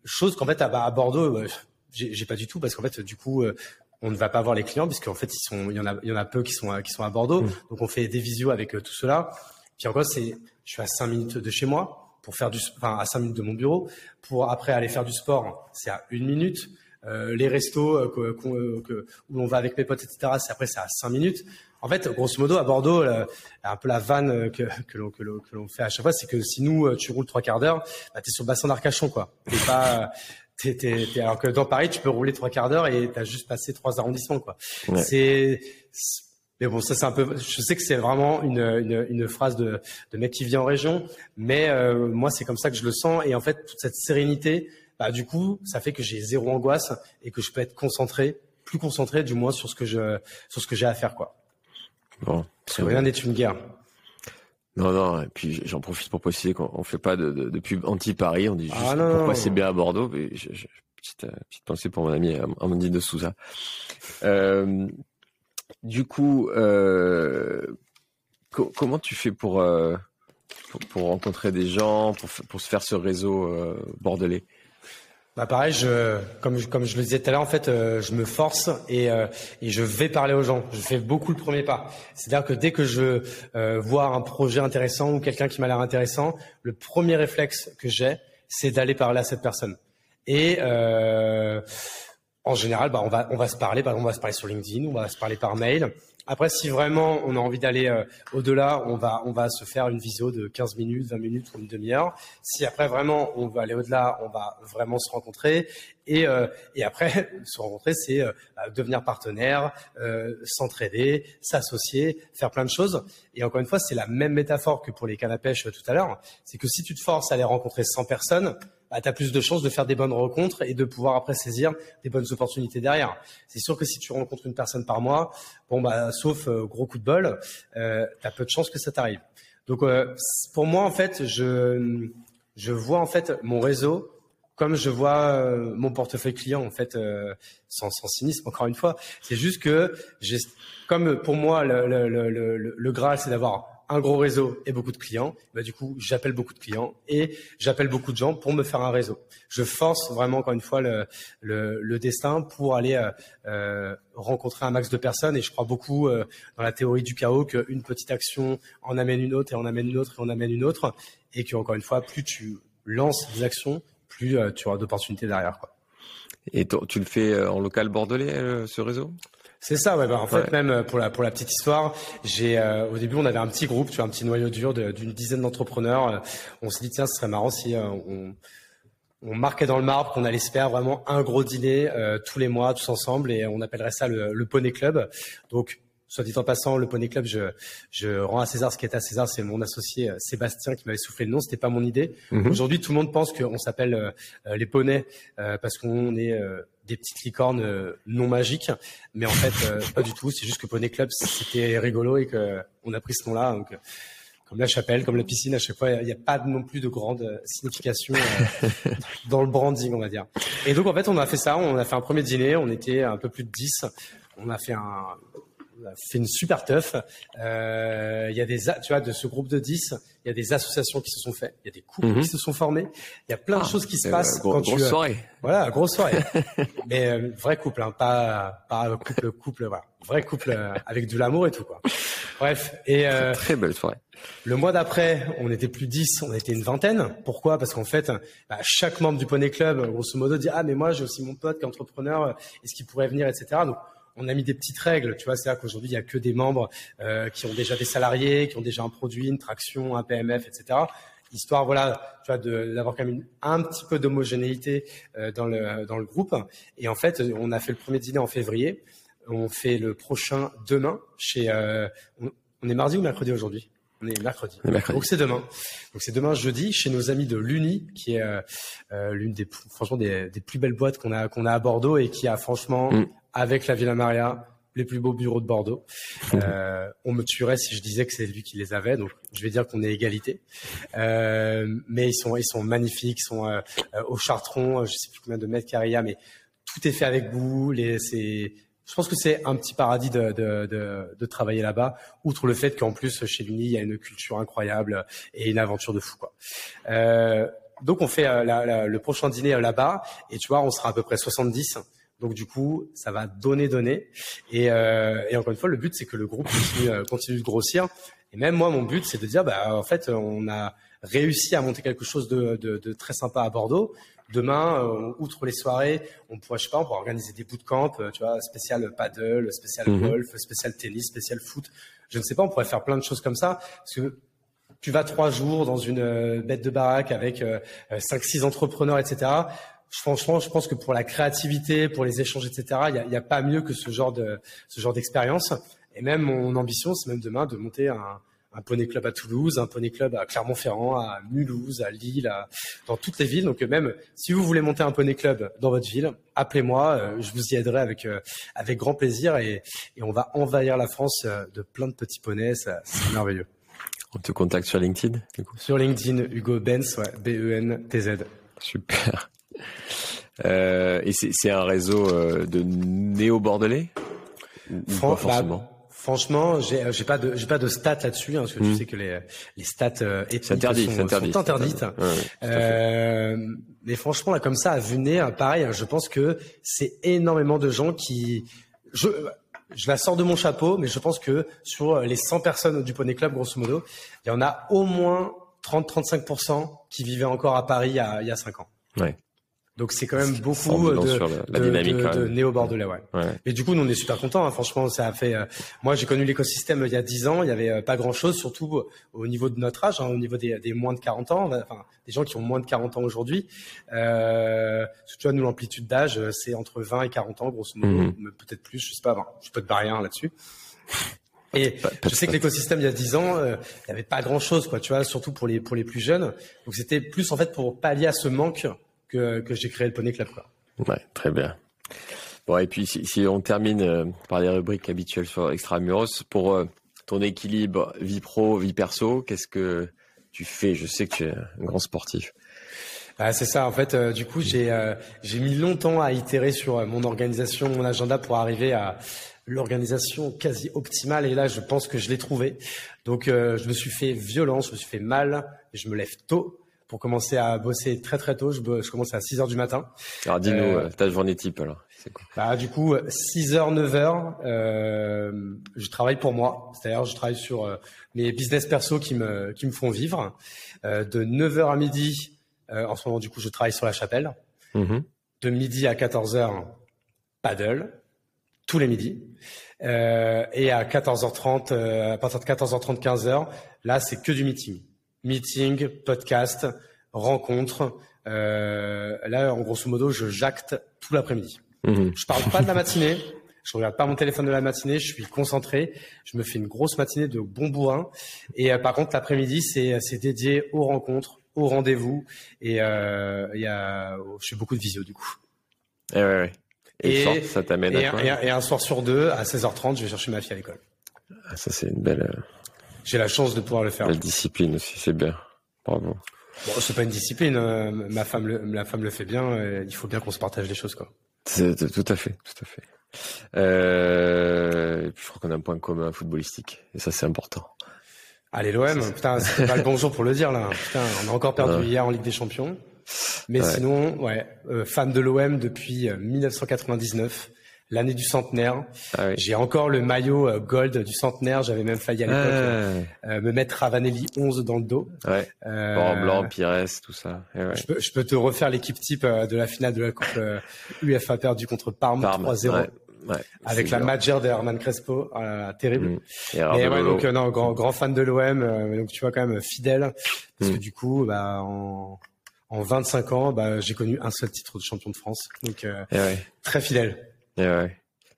chose qu'en fait, à, Bordeaux, j'ai pas du tout, parce qu'en fait, du coup, on ne va pas voir les clients, puisqu'en fait, ils sont, il y en a, il y en a peu qui sont, qui sont à Bordeaux. Mm. Donc, on fait des visios avec tout cela. Puis encore, c'est, je suis à cinq minutes de chez moi pour faire du, enfin à 5 minutes de mon bureau, pour après aller faire du sport, c'est à une minute. Euh, les restos euh, euh, où l'on va avec mes potes, etc. C'est après c'est à 5 minutes. En fait, grosso modo, à Bordeaux, un peu la vanne que, que l'on que l'on fait à chaque fois, c'est que si nous tu roules trois quarts d'heure, bah, t'es sur le bassin d'Arcachon, quoi. T'es pas T'es, t'es, t'es, alors que dans Paris, tu peux rouler trois quarts d'heure et t'as juste passé trois arrondissements, quoi. C'est, mais bon, ça c'est un peu. Je sais que c'est vraiment une, une, une, phrase de, de mec qui vit en région, mais euh, moi c'est comme ça que je le sens. Et en fait, toute cette sérénité, bah, du coup, ça fait que j'ai zéro angoisse et que je peux être concentré, plus concentré du moins sur ce que je sur ce que j'ai à faire, quoi. Bon, rien n'est une guerre. Non, non, et puis j'en profite pour préciser qu'on fait pas de, de, pub anti-Paris, on dit juste ah, pour passer bien à Bordeaux. petite, euh, petite pensée pour mon ami Amandine de Souza. Euh, du coup, euh, comment tu fais pour, euh, pour, rencontrer des gens, pour, pour se faire ce réseau euh, bordelais? Bah pareil, je, comme, je, comme je le disais tout à l'heure, en fait, je me force et, et je vais parler aux gens. Je fais beaucoup le premier pas. C'est-à-dire que dès que je vois un projet intéressant ou quelqu'un qui m'a l'air intéressant, le premier réflexe que j'ai, c'est d'aller parler à cette personne. Et en général, bah, on va on va se parler. On va se parler sur LinkedIn, on va se parler par mail. Après, si vraiment on a envie d'aller euh, au-delà, on va, on va se faire une visio de 15 minutes, 20 minutes ou une demi-heure. Si après vraiment on veut aller au-delà, on va vraiment se rencontrer. Et, euh, et après, se rencontrer, c'est euh, bah, devenir partenaire, s'entraider, s'associer, faire plein de choses. Et encore une fois, c'est la même métaphore que pour les cannes à pêche tout à l'heure. C'est que si tu te forces à aller rencontrer 100 personnes, bah, tu as plus de chances de faire des bonnes rencontres et de pouvoir après saisir des bonnes opportunités derrière. C'est sûr que si tu rencontres une personne par mois, bon bah sauf euh, gros coup de bol, euh, tu as peu de chances que ça t'arrive. Donc euh, pour moi en fait, je je vois en fait mon réseau comme je vois euh, mon portefeuille client en fait sans, sans cynisme encore une fois. C'est juste que j'ai comme pour moi le, le, le, le Graal c'est d'avoir un gros réseau et beaucoup de clients, bah, du coup, j'appelle beaucoup de clients et j'appelle beaucoup de gens pour me faire un réseau. Je force vraiment, encore une fois, le, destin pour aller euh, euh rencontrer un max de personnes. Et je crois beaucoup euh, dans la théorie du chaos qu'une petite action en amène une autre et en amène une autre et en amène une autre. Et que, encore une fois, plus tu lances des actions, plus tu auras d'opportunités derrière. Et tu le fais en local bordelais, ce réseau? C'est ça, ouais. Bah, en fait, même euh, pour la pour la petite histoire, j'ai euh, au début on avait un petit groupe, tu vois, un petit noyau dur d'une dizaine d'entrepreneurs. Euh, on s'est dit tiens, ce serait marrant si on, on marquait dans le marbre qu'on allait se faire vraiment un gros dîner tous les mois, tous ensemble, et on appellerait ça le, le Poney Club. Donc Soit dit en passant, le Poney Club, je, je rends à César ce qui est à César. C'est mon associé euh, Sébastien qui m'avait soufflé le nom. C'était pas mon idée. Mhm. Aujourd'hui, tout le monde pense qu'on s'appelle euh, euh, les poneys parce qu'on est des petites licornes non magiques, mais en fait pas du tout. C'est juste que Poney Club c'était rigolo et que on a pris ce nom-là. Donc comme la chapelle, comme la piscine, à chaque fois il n'y a, pas non plus de grande signification dans le branding, on va dire. Et donc en fait on a fait ça. On a fait un premier dîner. On était un peu plus de 10. On a fait un fait une super teuf. Euh, il y a des, tu vois, de ce groupe de 10, il y a des associations qui se sont faites, il y a des couples mhm. qui se sont formés, il y a plein de ah, choses qui se passent quand tu. Grosse euh, soirée. Voilà, grosse soirée. Mais euh, vrai couple, hein, pas pas couple couple, voilà, vrai couple euh, avec de l'amour et tout quoi. Bref, et euh, très belle soirée. Le mois d'après, on était plus 10, on était une vingtaine. Pourquoi? Parce qu'en fait, bah, chaque membre du Poney Club, grosso modo, dit ah mais moi j'ai aussi mon pote qui est entrepreneur, est-ce qu'il pourrait venir, etc. Donc on a mis des petites règles. Tu vois, c'est là qu'aujourd'hui, il y a que des membres euh, qui ont déjà des salariés, qui ont déjà un produit, une traction, un PMF, etc. Histoire, voilà, tu vois, d'avoir quand même un petit peu d'homogénéité euh, dans le dans le groupe. Et en fait, on a fait le premier dîner en février. On fait le prochain demain chez. Euh, on, est mardi ou mercredi aujourd'hui? On est mercredi. Donc c'est demain. Donc c'est demain jeudi chez nos amis de l'Uni, qui est l'une des franchement des, plus belles boîtes qu'on a qu'on a à Bordeaux et qui a franchement mm avec la Villa Maria, les plus beaux bureaux de Bordeaux. Euh, on me tuerait si je disais que c'est lui qui les avait, donc je vais dire qu'on est égalité. Euh, mais ils sont, ils sont magnifiques, ils sont euh, au Chartron, je sais plus combien de mètres carrés il y a, mais tout est fait avec goût. Les, c'est, je pense que c'est un petit paradis de, de, de, de travailler là-bas, outre le fait qu'en plus chez l'Uni il y a une culture incroyable et une aventure de fou quoi. Euh, donc on fait la, la, le prochain dîner là-bas et tu vois on sera à peu près 70 donc du coup, ça va donner, donner. Et, euh, et encore une fois, le but, c'est que le groupe continue, euh, continue, de grossir. Et même moi, mon but, c'est de dire, bah, en fait, on a réussi à monter quelque chose de, de, de très sympa à Bordeaux. Demain, euh, outre les soirées, on pourrait, je sais pas, on pourrait organiser des bootcamps, euh, tu vois, spécial paddle, spécial mhm. golf, spécial tennis, spécial foot. Je ne sais pas, on pourrait faire plein de choses comme ça. Parce que tu vas trois jours dans une bête de baraque avec cinq, six entrepreneurs, etc franchement, je pense que pour la créativité, pour les échanges, etc., il n'y a, pas mieux que ce genre de ce genre d'expérience. Et même mon ambition, c'est même demain de monter un, un poney club à Toulouse, un poney club à Clermont-Ferrand, à Mulhouse, à Lille, dans toutes les villes. Donc même si vous voulez monter un poney club dans votre ville, appelez-moi, je vous y aiderai avec avec grand plaisir et, et on va envahir la France de plein de petits poneys, c'est merveilleux. On te contacte sur LinkedIn Sur LinkedIn, Hugo Benz, ouais, B-E-N-T-Z. Super. Euh, et c'est un réseau euh, de néo-bordelais? Bah, forcément? Franchement, j'ai j'ai pas de j'ai pas de stats là-dessus hein, parce que tu hmm. sais que les les stats euh, ethniques interdit, sont, interdit, sont, interdites. euh, mais franchement là comme ça à vue nez, pareil, je pense que c'est énormément de gens qui je je la sors de mon chapeau, mais je pense que sur les 100 personnes du Poney Club, grosso modo, il y en a au moins 30-35% qui vivaient encore à Paris il y a, il y a 5 ans. Ouais. Donc c'est quand même beaucoup de, la, de, de, néo-bordelais, ouais. ouais. Et du coup, nous, on est super contents. Hein. Franchement, ça a fait. Euh, moi, j'ai connu l'écosystème il y a 10 ans. Il y avait euh, pas grand-chose, surtout au niveau de notre âge, hein, au niveau des, des, moins de 40 ans, enfin des gens qui ont moins de 40 ans aujourd'hui. Euh, tu vois, nous, l'amplitude d'âge, euh, c'est entre 20 et 40 ans, grosso modo, mhm. peut-être plus. Je sais pas. je peux te barrer là-dessus. Et je sais que l'écosystème il y a 10 ans, il y avait pas grand chose, quoi, tu vois, surtout pour les pour les plus jeunes. Donc c'était plus en fait pour pallier à ce manque que, que j'ai créé le Poney Club. Quoi. Ouais, très bien. Bon, et puis si, on termine euh, par les rubriques habituelles sur Extramuros, pour euh, ton équilibre vie pro, vie perso, qu'est-ce que tu fais? Je sais que tu es un grand sportif. Ah, c'est ça. En fait, euh, du coup, j'ai j'ai mis longtemps à itérer sur mon organisation, mon agenda pour arriver à l'organisation quasi optimale. Et là, je pense que je l'ai trouvé. Donc, je me suis fait violence, je me suis fait mal. Je me lève tôt pour commencer à bosser très très tôt. Je, je commence à 6 heures du matin. Alors dis-nous euh, ta journée type alors. Bah, du coup, 6 heures, 9 heures, euh, je travaille pour moi. C'est-à-dire, je travaille sur euh, mes business perso qui me, qui me font vivre. Euh, de 9 heures à midi, euh, en ce moment, du coup, je travaille sur la chapelle. Mm-hmm. De midi à 14 heures, paddle, tous les midis. et à 14h30, à partir de 14h30, 15h, là, c'est que du meeting meeting, podcast, rencontre. Euh, là, en grosso modo, je jacte tout l'après-midi. Mmh. Je parle pas de la matinée. Je regarde pas mon téléphone de la matinée. Je suis concentré. Je me fais une grosse matinée de bon bourrin. Et euh, par contre, l'après-midi, c'est c'est dédié aux rencontres, aux rendez-vous. Et euh, il y a, je fais beaucoup de visio du coup. Et, eh ouais, ouais. et, et ça t'amène à quoi et, un soir sur deux, à 16h30, je vais chercher ma fille à l'école. Ah, ça c'est une belle. Euh, j'ai la chance de pouvoir le faire. La discipline aussi, c'est bien. Bravo. Bon, c'est pas une discipline. Euh, ma femme, le, la femme le fait bien. Euh, il faut bien qu'on se partage des choses, quoi. C'est, tout à fait, tout à fait. Euh, je crois qu'on a un point commun footballistique, et ça, c'est important. Allez, l'OM, putain, c'est pas le bon jour pour le dire là. Putain, on a encore perdu hier en Ligue des Champions. Mais sinon, ouais, euh, fan de l'OM depuis 1999 l'année du centenaire. Ah J'ai encore le maillot euh, gold du centenaire. J'avais même failli à l'époque euh, euh, me mettre Ravanelli 11 dans le dos. Ouais. Euh, blanc, Pires, tout ça. Ouais. Je, peux, je, peux, te refaire l'équipe type de la finale de la Coupe UEFA perdue contre Parme, 3-0. Ouais, avec la majeure de Herman Crespo, terrible. Mm. Et, ouais, donc non, grand, grand fan de l'OM, donc tu vois quand même fidèle, parce que mm. du coup, bah, en, en 25 ans, bah, j'ai connu un seul titre de champion de France, donc très fidèle. Et ouais.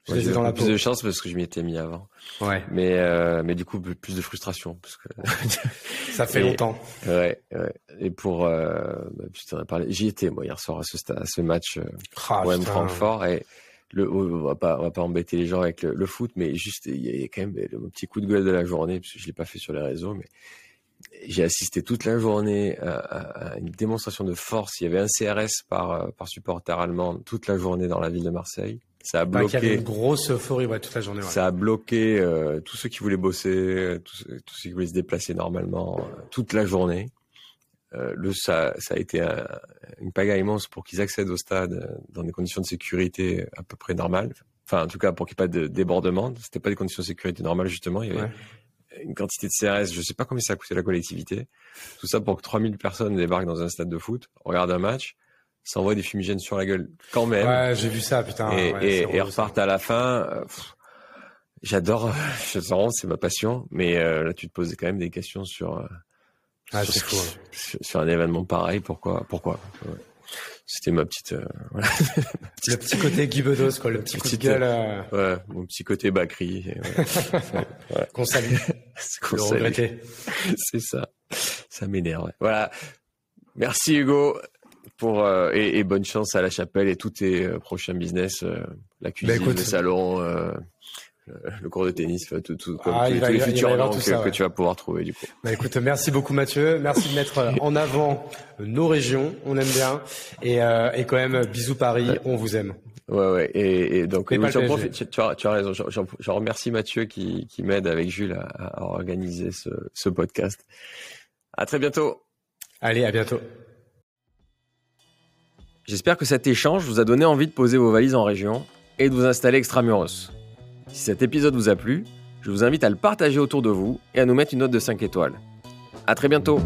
j'ai dans la plus de chance parce que je m'y étais mis avant. Ouais. Mais euh, mais du coup plus de frustration parce que ça fait longtemps. Ouais, ouais. Et pour euh, bah, parlé, j'y étais moi hier soir à ce à ce match euh, ah, OM Francfort et le on va pas on va pas embêter les gens avec le, foot mais juste il y a quand même le, petit coup de gueule de la journée parce que je l'ai pas fait sur les réseaux mais j'ai assisté toute la journée à, à, une démonstration de force. Il y avait un CRS par, par supporter allemand toute la journée dans la ville de Marseille. Ça a bah, bloqué. il y avait une grosse euphorie ouais, toute la journée. Ouais. Ça a bloqué euh, tous ceux qui voulaient bosser, tous, tous, ceux qui voulaient se déplacer normalement, euh, toute la journée. Euh, le ça, ça a été un, une pagaille immense pour qu'ils accèdent au stade euh, dans des conditions de sécurité à peu près normales. Enfin, en tout cas, pour qu'il n'y ait pas de débordement. C'était pas des conditions de sécurité normales justement. Il y avait une quantité de CRS. Je sais pas combien ça a coûté la collectivité. Tout ça pour que 3000 personnes débarquent dans un stade de foot, regardent un match s'envoie des fumigènes sur la gueule quand même. Ouais, j'ai vu ça, putain. Et, et, repartent à la fin. Euh, j'adore, je sens, c'est ma passion. Mais euh, là, tu te posais quand même des questions sur, euh, ah, sur, fou, sur, un événement pareil. Pourquoi, pourquoi C'était ma petite. Voilà. le petit côté Guy Bedos, quoi, le petit coup de gueule. Ouais, mon petit côté Bakri. Qu'on salue. le regretter. C'est ça. Ça m'énerve. Voilà. Merci Hugo pour euh, et, bonne chance à la chapelle et tous tes euh, prochains business, euh, la bah, cuisine, le salon, le cours de tennis, tout, tout, ah, tous les futurs que, tu vas pouvoir trouver du coup. Bah écoute, merci beaucoup Mathieu, merci de mettre en avant nos régions, on aime bien et, et quand même bisous Paris, on vous aime. Ouais ouais et, et donc tu, as, tu as raison, je remercie Mathieu qui, qui m'aide avec Jules à, à organiser ce, ce podcast. À très bientôt. Allez, à bientôt. J'espère que cet échange vous a donné envie de poser vos valises en région et de vous installer extramuros. Si cet épisode vous a plu, je vous invite à le partager autour de vous et à nous mettre une note de 5 étoiles. À très bientôt